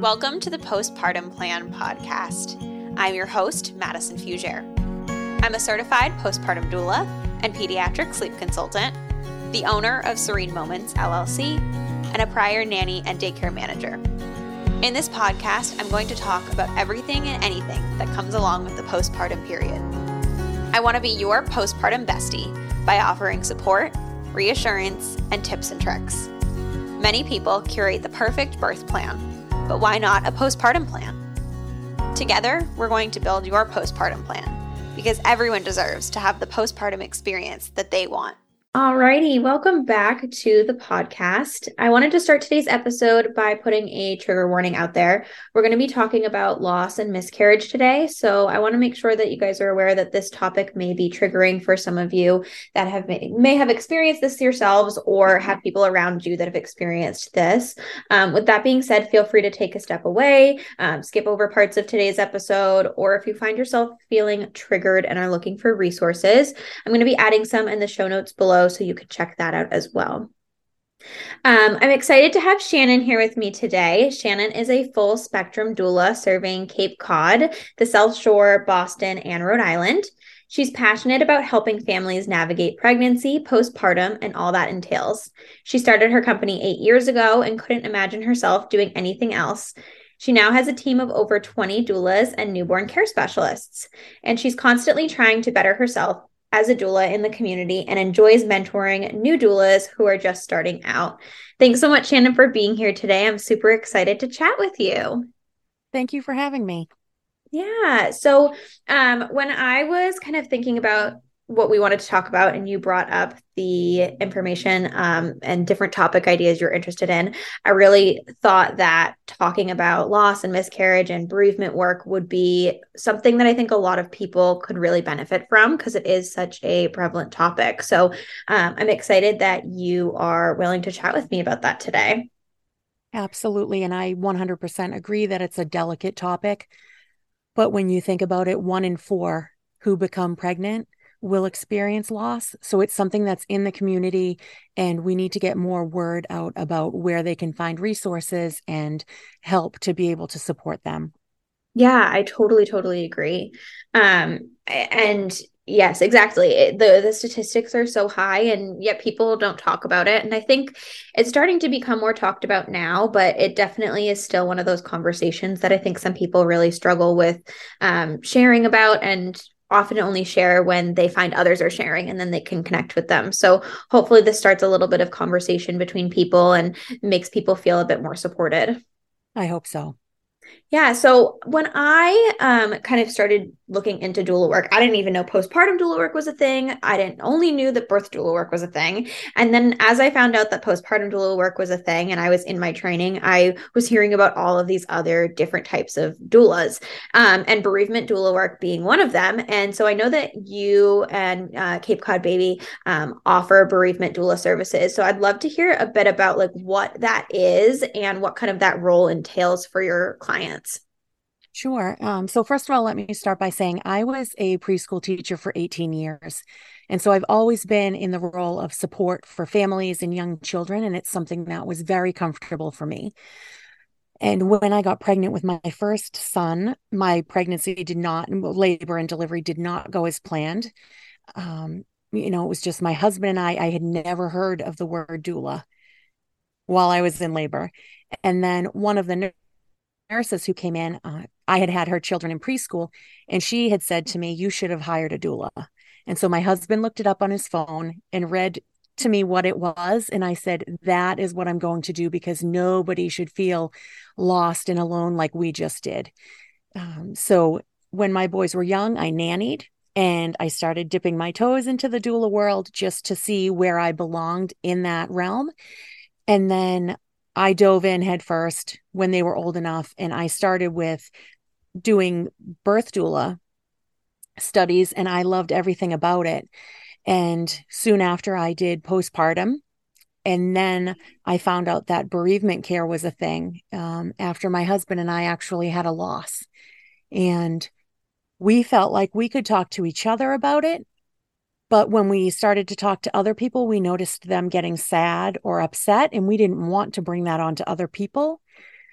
Welcome to the Postpartum Plan podcast. I'm your host, Madison Fugere. I'm a certified postpartum doula and pediatric sleep consultant, the owner of Serene Moments LLC, and a prior nanny and daycare manager. In this podcast, I'm going to talk about everything and anything that comes along with the postpartum period. I want to be your postpartum bestie by offering support, reassurance, and tips and tricks. Many people curate the perfect birth plan but why not a postpartum plan? Together, we're going to build your postpartum plan because everyone deserves to have the postpartum experience that they want. Alrighty, welcome back to the podcast. I wanted to start today's episode by putting a trigger warning out there. We're going to be talking about loss and miscarriage today. So I want to make sure that you guys are aware that this topic may be triggering for some of you that have may, may have experienced this yourselves or have people around you that have experienced this. Um, with that being said, feel free to take a step away, um, skip over parts of today's episode, or if you find yourself feeling triggered and are looking for resources, I'm going to be adding some in the show notes below below so you could check that out as well. Um, I'm excited to have Shannon here with me today. Shannon is a full spectrum doula serving Cape Cod, the South Shore, Boston, and Rhode Island. She's passionate about helping families navigate pregnancy, postpartum, and all that entails. She started her company eight years ago and couldn't imagine herself doing anything else. She now has a team of over 20 doulas and newborn care specialists, and she's constantly trying to better herself as a doula in the community and enjoys mentoring new doulas who are just starting out. Thanks so much, Shannon, for being here today. I'm super excited to chat with you. Thank you for having me. Yeah. So, um, when I was kind of thinking about what we wanted to talk about and you brought up the information um, and different topic ideas you're interested in. I really thought that talking about loss and miscarriage and bereavement work would be something that i think a lot of people could really benefit from because it is such a prevalent topic. So um, i'm excited that you are willing to chat with me about that today. Absolutely and i 100% agree that it's a delicate topic but when you think about it one in four who become pregnant will experience loss. So it's something that's in the community, and we need to get more word out about where they can find resources and help to be able to support them. Yeah, I totally, totally agree. Um, and yes, exactly. the the statistics are so high, and yet people don't talk about it. And I think it's starting to become more talked about now, but it definitely is still one of those conversations that I think some people really struggle with um, sharing about and often only share when they find others are sharing and then they can connect with them. So hopefully this starts a little bit of conversation between people and makes people feel a bit more supported. I hope so. Yeah. So when I um, kind of started looking into doula work, I didn't even know postpartum doula work was a thing. I didn't only knew that birth doula work was a thing. And then as I found out that postpartum doula work was a thing and I was in my training, I was hearing about all of these other different types of doulas um, and bereavement doula work being one of them. And so I know that you and uh, Cape Cod Baby um, offer bereavement doula services. So I'd love to hear a bit about like what that is and what kind of that role entails for your clients. Sure. Um, so, first of all, let me start by saying I was a preschool teacher for 18 years. And so I've always been in the role of support for families and young children. And it's something that was very comfortable for me. And when I got pregnant with my first son, my pregnancy did not, labor and delivery did not go as planned. Um, you know, it was just my husband and I, I had never heard of the word doula while I was in labor. And then one of the nurses who came in, uh, I had had her children in preschool, and she had said to me, You should have hired a doula. And so my husband looked it up on his phone and read to me what it was. And I said, That is what I'm going to do because nobody should feel lost and alone like we just did. Um, so when my boys were young, I nannied and I started dipping my toes into the doula world just to see where I belonged in that realm. And then I dove in headfirst when they were old enough, and I started with doing birth doula studies, and I loved everything about it. And soon after, I did postpartum. And then I found out that bereavement care was a thing um, after my husband and I actually had a loss. And we felt like we could talk to each other about it but when we started to talk to other people, we noticed them getting sad or upset, and we didn't want to bring that on to other people.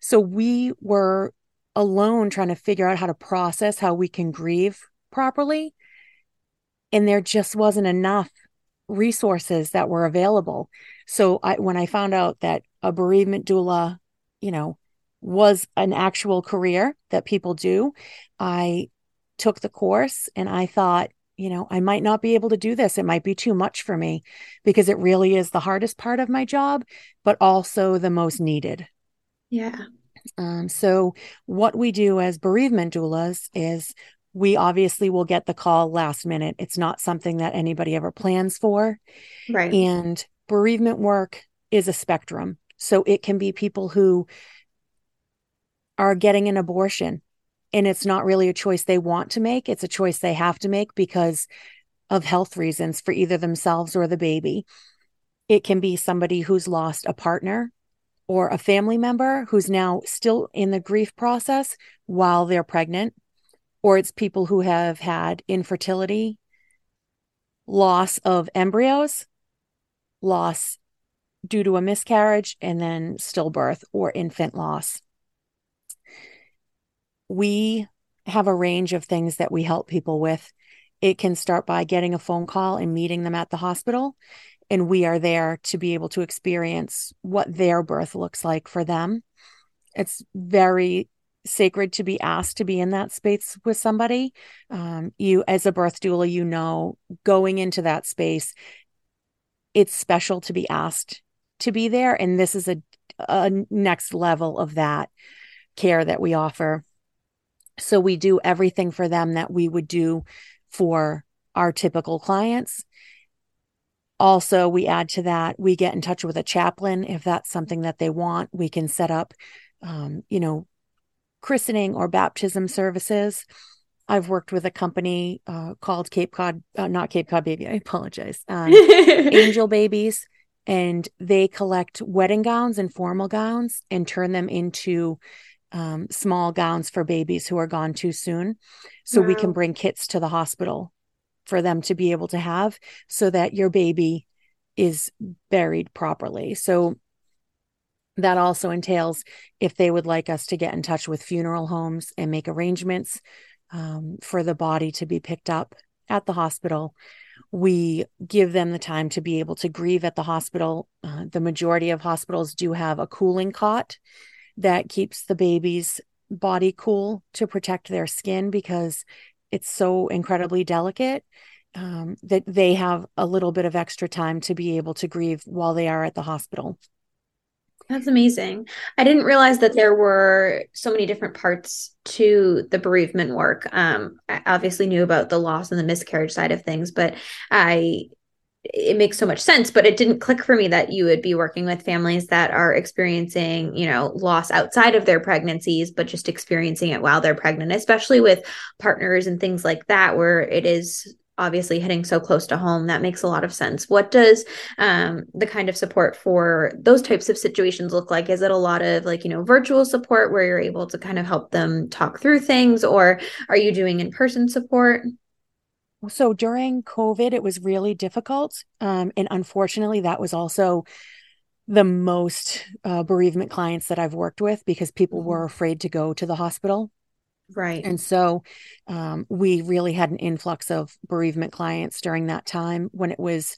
So we were alone trying to figure out how to process how we can grieve properly. And there just wasn't enough resources that were available. So I, when I found out that a bereavement doula, you know, was an actual career that people do, I took the course and I thought, you know, I might not be able to do this. It might be too much for me because it really is the hardest part of my job, but also the most needed. Yeah. Um, so, what we do as bereavement doulas is we obviously will get the call last minute. It's not something that anybody ever plans for. Right. And bereavement work is a spectrum. So, it can be people who are getting an abortion and it's not really a choice they want to make, it's a choice they have to make because of health reasons for either themselves or the baby. It can be somebody who's lost a partner or a family member who's now still in the grief process while they're pregnant, or it's people who have had infertility, loss of embryos, loss due to a miscarriage, and then stillbirth or infant loss. We have a range of things that we help people with. It can start by getting a phone call and meeting them at the hospital and we are there to be able to experience what their birth looks like for them. It's very sacred to be asked to be in that space with somebody. Um, you as a birth doula you know going into that space it's special to be asked to be there and this is a, a next level of that care that we offer so we do everything for them that we would do for our typical clients. Also we add to that we get in touch with a chaplain if that's something that they want. We can set up um, you know christening or baptism services. I've worked with a company uh, called cape cod uh, not cape cod baby i apologize um, angel babies and they collect wedding gowns and formal gowns and turn them into um, small gowns for babies who are gone too soon so wow. we can bring kits to the hospital for them to be able to have so that your baby is buried properly. So that also entails if they would like us to get in touch with funeral homes and make arrangements um, for the body to be picked up at the hospital. We give them the time to be able to grieve at the hospital. Uh, the majority of hospitals do have a cooling cot that keeps the baby's body cool to protect their skin because it's so incredibly delicate um, that they have a little bit of extra time to be able to grieve while they are at the hospital. That's amazing. I didn't realize that there were so many different parts to the bereavement work. Um, I obviously knew about the loss and the miscarriage side of things, but I it makes so much sense but it didn't click for me that you would be working with families that are experiencing you know loss outside of their pregnancies but just experiencing it while they're pregnant especially with partners and things like that where it is obviously hitting so close to home. That makes a lot of sense. What does um, the kind of support for those types of situations look like? Is it a lot of like you know virtual support where you're able to kind of help them talk through things or are you doing in-person support so during COVID, it was really difficult. Um, and unfortunately, that was also the most uh, bereavement clients that I've worked with because people mm-hmm. were afraid to go to the hospital. Right. And so um, we really had an influx of bereavement clients during that time when it was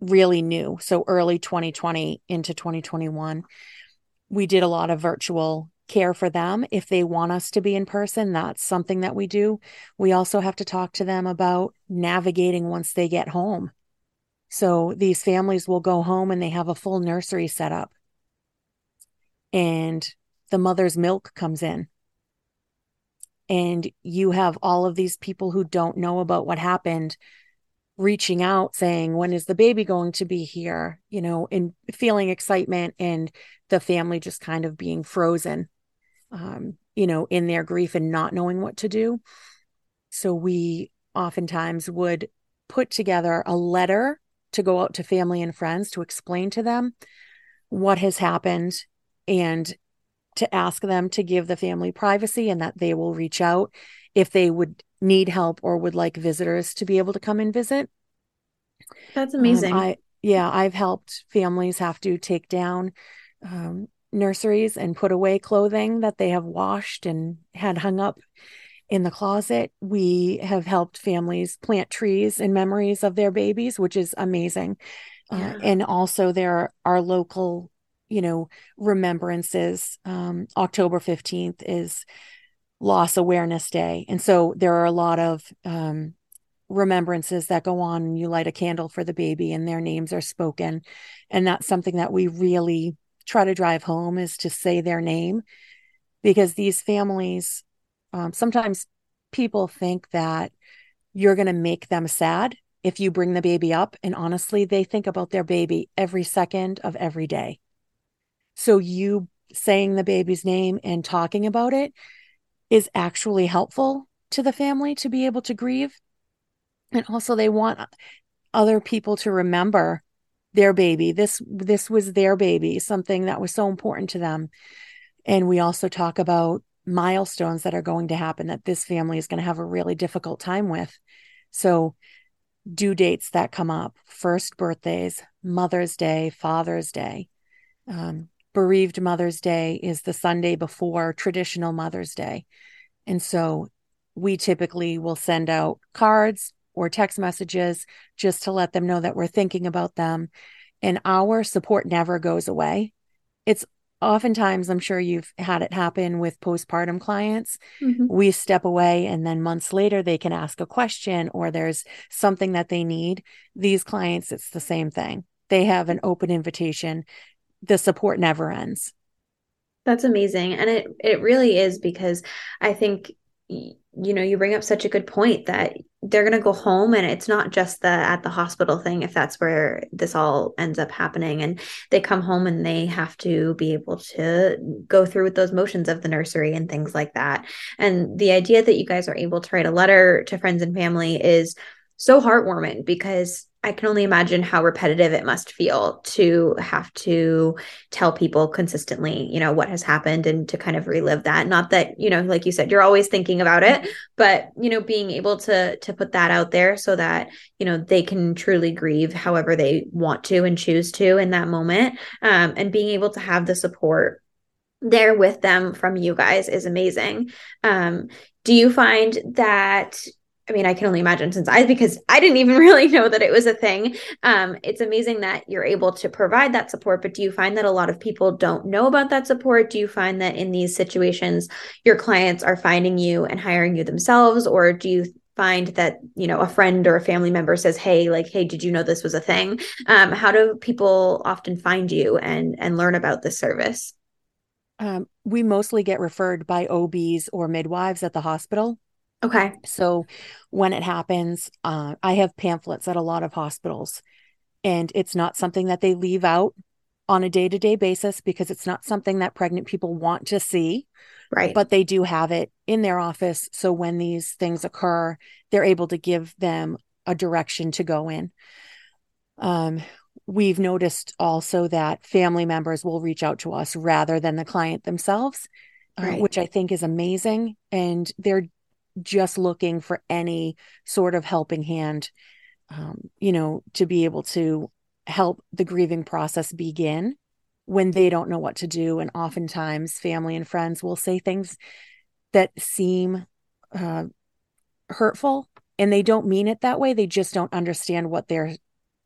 really new. So early 2020 into 2021. We did a lot of virtual care for them. If they want us to be in person, that's something that we do. We also have to talk to them about navigating once they get home. So these families will go home and they have a full nursery set up. And the mother's milk comes in. And you have all of these people who don't know about what happened reaching out saying when is the baby going to be here you know and feeling excitement and the family just kind of being frozen um, you know, in their grief and not knowing what to do. So we oftentimes would put together a letter to go out to family and friends to explain to them what has happened and to ask them to give the family privacy and that they will reach out if they would need help or would like visitors to be able to come and visit. That's amazing. Um, I, yeah, I've helped families have to take down um, nurseries and put away clothing that they have washed and had hung up in the closet. We have helped families plant trees in memories of their babies, which is amazing. Uh, yeah. Uh, and also, there are local, you know, remembrances. Um, October 15th is Loss Awareness Day. And so there are a lot of um, remembrances that go on you light a candle for the baby and their names are spoken and that's something that we really try to drive home is to say their name because these families um, sometimes people think that you're going to make them sad if you bring the baby up and honestly they think about their baby every second of every day. So you saying the baby's name and talking about it is actually helpful to the family to be able to grieve. And also they want other people to remember their baby. This this was their baby something that was so important to them. And we also talk about milestones that are going to happen that this family is going to have a really difficult time with. So due dates that come up. First birthdays mother's day father's day. Um, bereaved mother's day is the sunday before traditional mother's day. And so we typically will send out cards or text messages just to let them know that we're thinking about them. And our support never goes away. It's oftentimes, I'm sure you've had it happen with postpartum clients. Mm-hmm. We step away, and then months later, they can ask a question or there's something that they need. These clients, it's the same thing. They have an open invitation. The support never ends. That's amazing. And it it really is because I think you know you bring up such a good point that they're going to go home and it's not just the at the hospital thing if that's where this all ends up happening. And they come home and they have to be able to go through with those motions of the nursery and things like that. And the idea that you guys are able to write a letter to friends and family is so heartwarming because I can only imagine how repetitive it must feel to have to tell people consistently, you know, what has happened and to kind of relive that. Not that, you know, like you said, you're always thinking about it, but you know, being able to to put that out there so that, you know, they can truly grieve however they want to and choose to in that moment. Um, and being able to have the support there with them from you guys is amazing. Um, do you find that I mean, I can only imagine since I, because I didn't even really know that it was a thing. Um, it's amazing that you're able to provide that support, but do you find that a lot of people don't know about that support? Do you find that in these situations, your clients are finding you and hiring you themselves, or do you find that you know a friend or a family member says hey like hey did you know this was a thing um, how do people often find you and and learn about this service um, we mostly get referred by obs or midwives at the hospital Okay. So when it happens, uh, I have pamphlets at a lot of hospitals, and it's not something that they leave out on a day to day basis because it's not something that pregnant people want to see. Right. But they do have it in their office. So when these things occur, they're able to give them a direction to go in. Um, we've noticed also that family members will reach out to us rather than the client themselves, uh, right. uh, which I think is amazing. And they're just looking for any sort of helping hand, um, you know, to be able to help the grieving process begin when they don't know what to do. And oftentimes, family and friends will say things that seem uh, hurtful and they don't mean it that way. They just don't understand what they're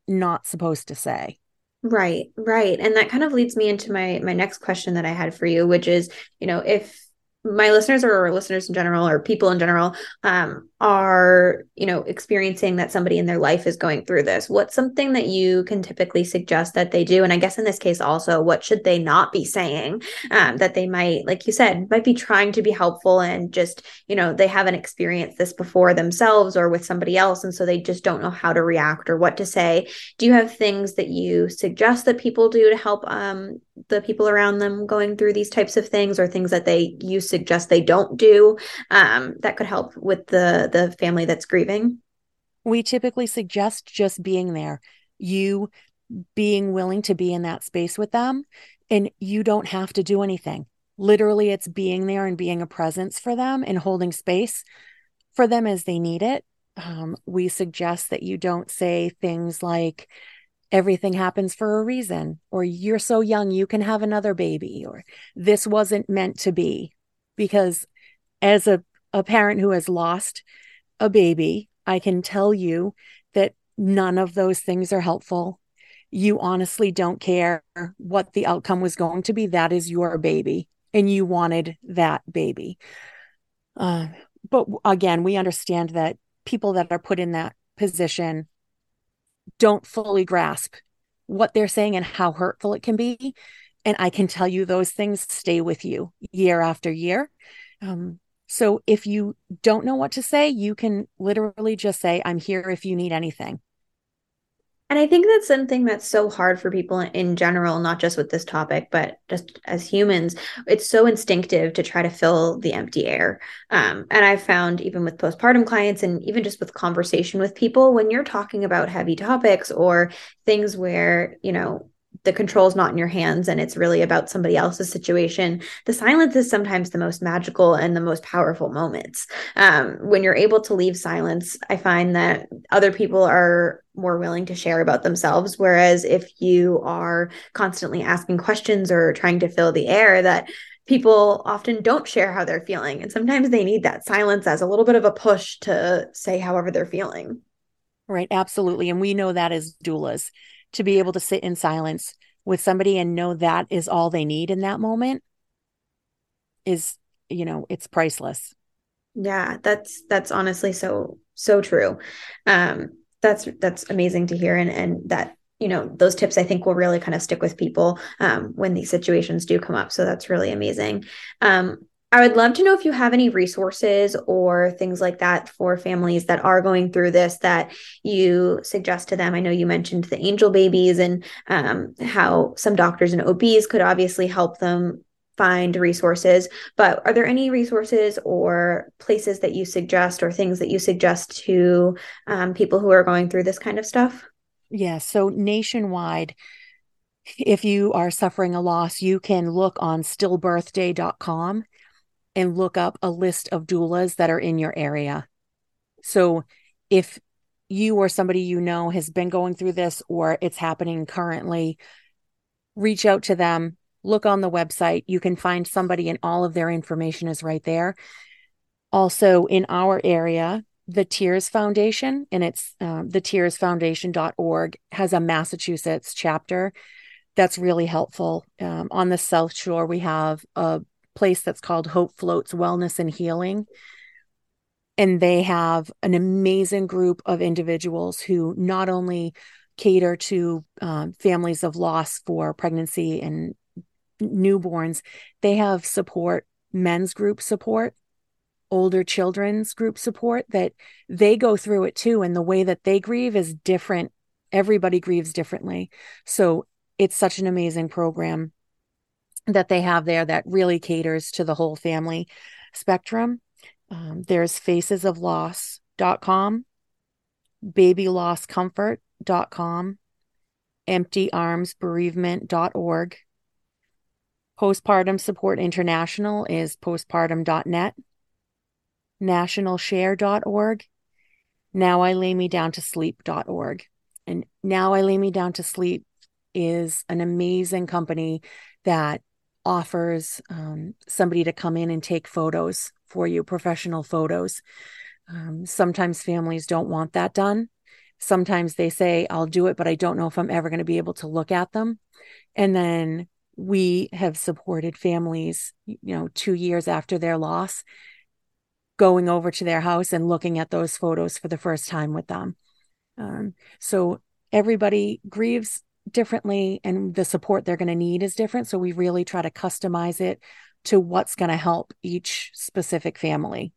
not supposed to say. Right, right. And that kind of leads me into my my next question that I had for you, which is, you know, if my listeners or listeners in general or people in general um, are you know experiencing that somebody in their life is going through this. What's something that you can typically suggest that they do? And i guess in this case also what should they not be saying um, that they might like you said might be trying to be helpful and just you know they haven't experienced this before themselves or with somebody else and so they just don't know how to react or what to say. Do you have things that you suggest that people do to help um, the people around them going through these types of things or things that they you suggest they don't do um, that could help with the the family that's grieving? We typically suggest just being there, you being willing to be in that space with them, and you don't have to do anything. Literally, it's being there and being a presence for them and holding space for them as they need it. Um, we suggest that you don't say things like, everything happens for a reason, or you're so young, you can have another baby, or this wasn't meant to be. Because as a, a parent who has lost a baby, I can tell you that none of those things are helpful. You honestly don't care what the outcome was going to be. That is your baby, and you wanted that baby. Uh, but again, we understand that people that are put in that position don't fully grasp what they're saying and how hurtful it can be. And I can tell you those things stay with you year after year. Um, so if you don't know what to say, you can literally just say, I'm here if you need anything. And I think that's something that's so hard for people in general, not just with this topic, but just as humans. It's so instinctive to try to fill the empty air. Um, and I've found even with postpartum clients and even just with conversation with people, when you're talking about heavy topics or things where, you know, the control is not in your hands and it's really about somebody else's situation the silence is sometimes the most magical and the most powerful moments um, when you're able to leave silence i find that other people are more willing to share about themselves. Whereas if you are constantly asking questions or trying to fill the air that people often don't share how they're feeling. And sometimes they need that silence as a little bit of a push to say however they're feeling. Right. Absolutely. And we know that as doulas to be able to sit in silence with somebody and know that is all they need in that moment is you know it's priceless. Yeah that's that's honestly so so true. Um that's that's amazing to hear. And and that you know those tips i think will really kind of stick with people um, when these situations do come up. So that's really amazing. Um, I would love to know if you have any resources or things like that for families that are going through this that you suggest to them. I know you mentioned the angel babies and um, how some doctors and OBs could obviously help them find resources, but are there any resources or places that you suggest or things that you suggest to um, people who are going through this kind of stuff? Yeah. So nationwide, if you are suffering a loss, you can look on stillbirthday.com and look up a list of doulas that are in your area. So if you or somebody you know has been going through this or it's happening currently, reach out to them, look on the website. You can find somebody and all of their information is right there. Also, in our area, the Tears Foundation, and it's um, the tearsfoundation.org, has a Massachusetts chapter that's really helpful. Um, on the South Shore, we have a place that's called Hope Floats Wellness and Healing. And they have an amazing group of individuals who not only cater to um, families of loss for pregnancy and newborns, they have support, men's group support, older children's group support that they go through it too. And the way that they grieve is different. Everybody grieves differently. So it's such an amazing program that they have there that really caters to the whole family spectrum. Um, there's facesofloss.com, babylosscomfort.com, emptyarmsbereavement.org. Postpartum Support International is postpartum.net, nationalshare.org, now I lay me down to sleep.org. And now I lay me down to sleep is an amazing company that offers um, somebody to come in and take photos for you, professional photos. Um, sometimes families don't want that done. Sometimes they say, I'll do it, but I don't know if I'm ever going to be able to look at them. And then we have supported families, you know, two years after their loss, going over to their house and looking at those photos for the first time with them. Um, so everybody grieves differently and the support they're going to need is different. So we really try to customize it to what's going to help each specific family.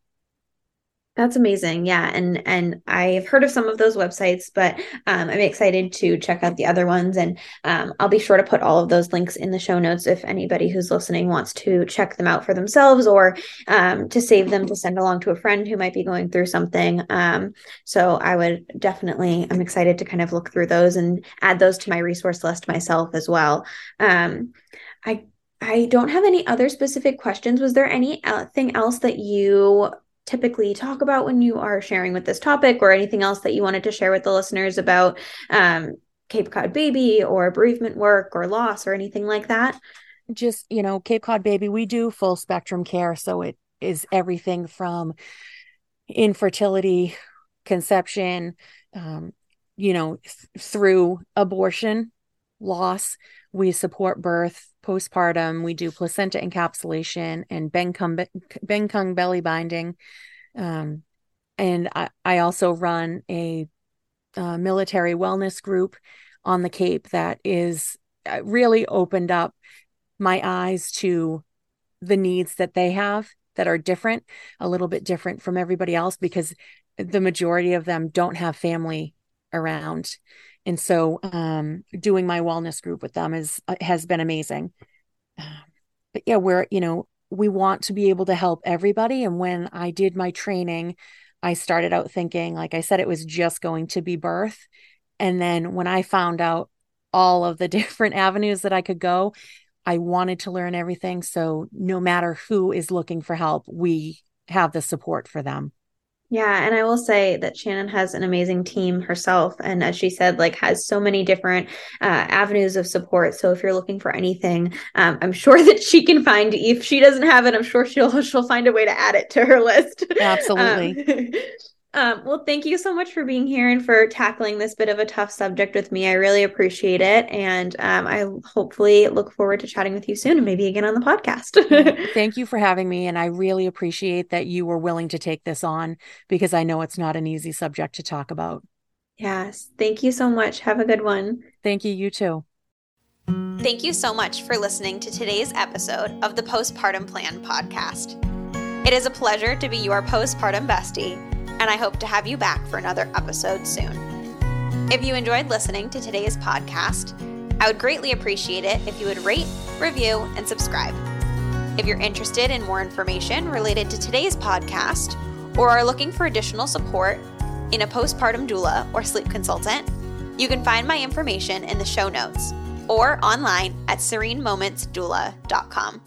That's amazing. Yeah. And and I've heard of some of those websites, but um, I'm excited to check out the other ones. And um, I'll be sure to put all of those links in the show notes if anybody who's listening wants to check them out for themselves or um, to save them to send along to a friend who might be going through something. Um, so I would definitely, I'm excited to kind of look through those and add those to my resource list myself as well. Um, I I don't have any other specific questions. Was there anything else that you typically talk about when you are sharing with this topic or anything else that you wanted to share with the listeners about um, Cape Cod baby or bereavement work or loss or anything like that? Just, you know, Cape Cod baby, we do full spectrum care. So it is everything from infertility, conception, um, you know, th- through abortion, loss. We support birth, postpartum. We do placenta encapsulation and Bengkung, Bengkung belly binding. Um, and I, I also run a, a military wellness group on the Cape that is uh, really opened up my eyes to the needs that they have that are different, a little bit different from everybody else because the majority of them don't have family around. And so um, doing my wellness group with them is uh, has been amazing. Um, but yeah, we're, you know, we want to be able to help everybody. And when I did my training, I started out thinking, like I said, it was just going to be birth. And then when I found out all of the different avenues that I could go, I wanted to learn everything. So no matter who is looking for help, we have the support for them. Yeah, and I will say that Shannon has an amazing team herself, and as she said, like has so many different uh, avenues of support. So if you're looking for anything, um, I'm sure that she can find. If she doesn't have it, I'm sure she'll she'll find a way to add it to her list. Absolutely. Um, Um, well, thank you so much for being here and for tackling this bit of a tough subject with me. I really appreciate it. And um, I hopefully look forward to chatting with you soon and maybe again on the podcast. thank you for having me. And I really appreciate that you were willing to take this on because I know it's not an easy subject to talk about. Yes. Thank you so much. Have a good one. Thank you. You too. Thank you so much for listening to today's episode of the Postpartum Plan podcast. It is a pleasure to be your postpartum bestie and I hope to have you back for another episode soon. If you enjoyed listening to today's podcast, I would greatly appreciate it if you would rate, review, and subscribe. If you're interested in more information related to today's podcast or are looking for additional support in a postpartum doula or sleep consultant, you can find my information in the show notes or online at serenemomentsdoula.com.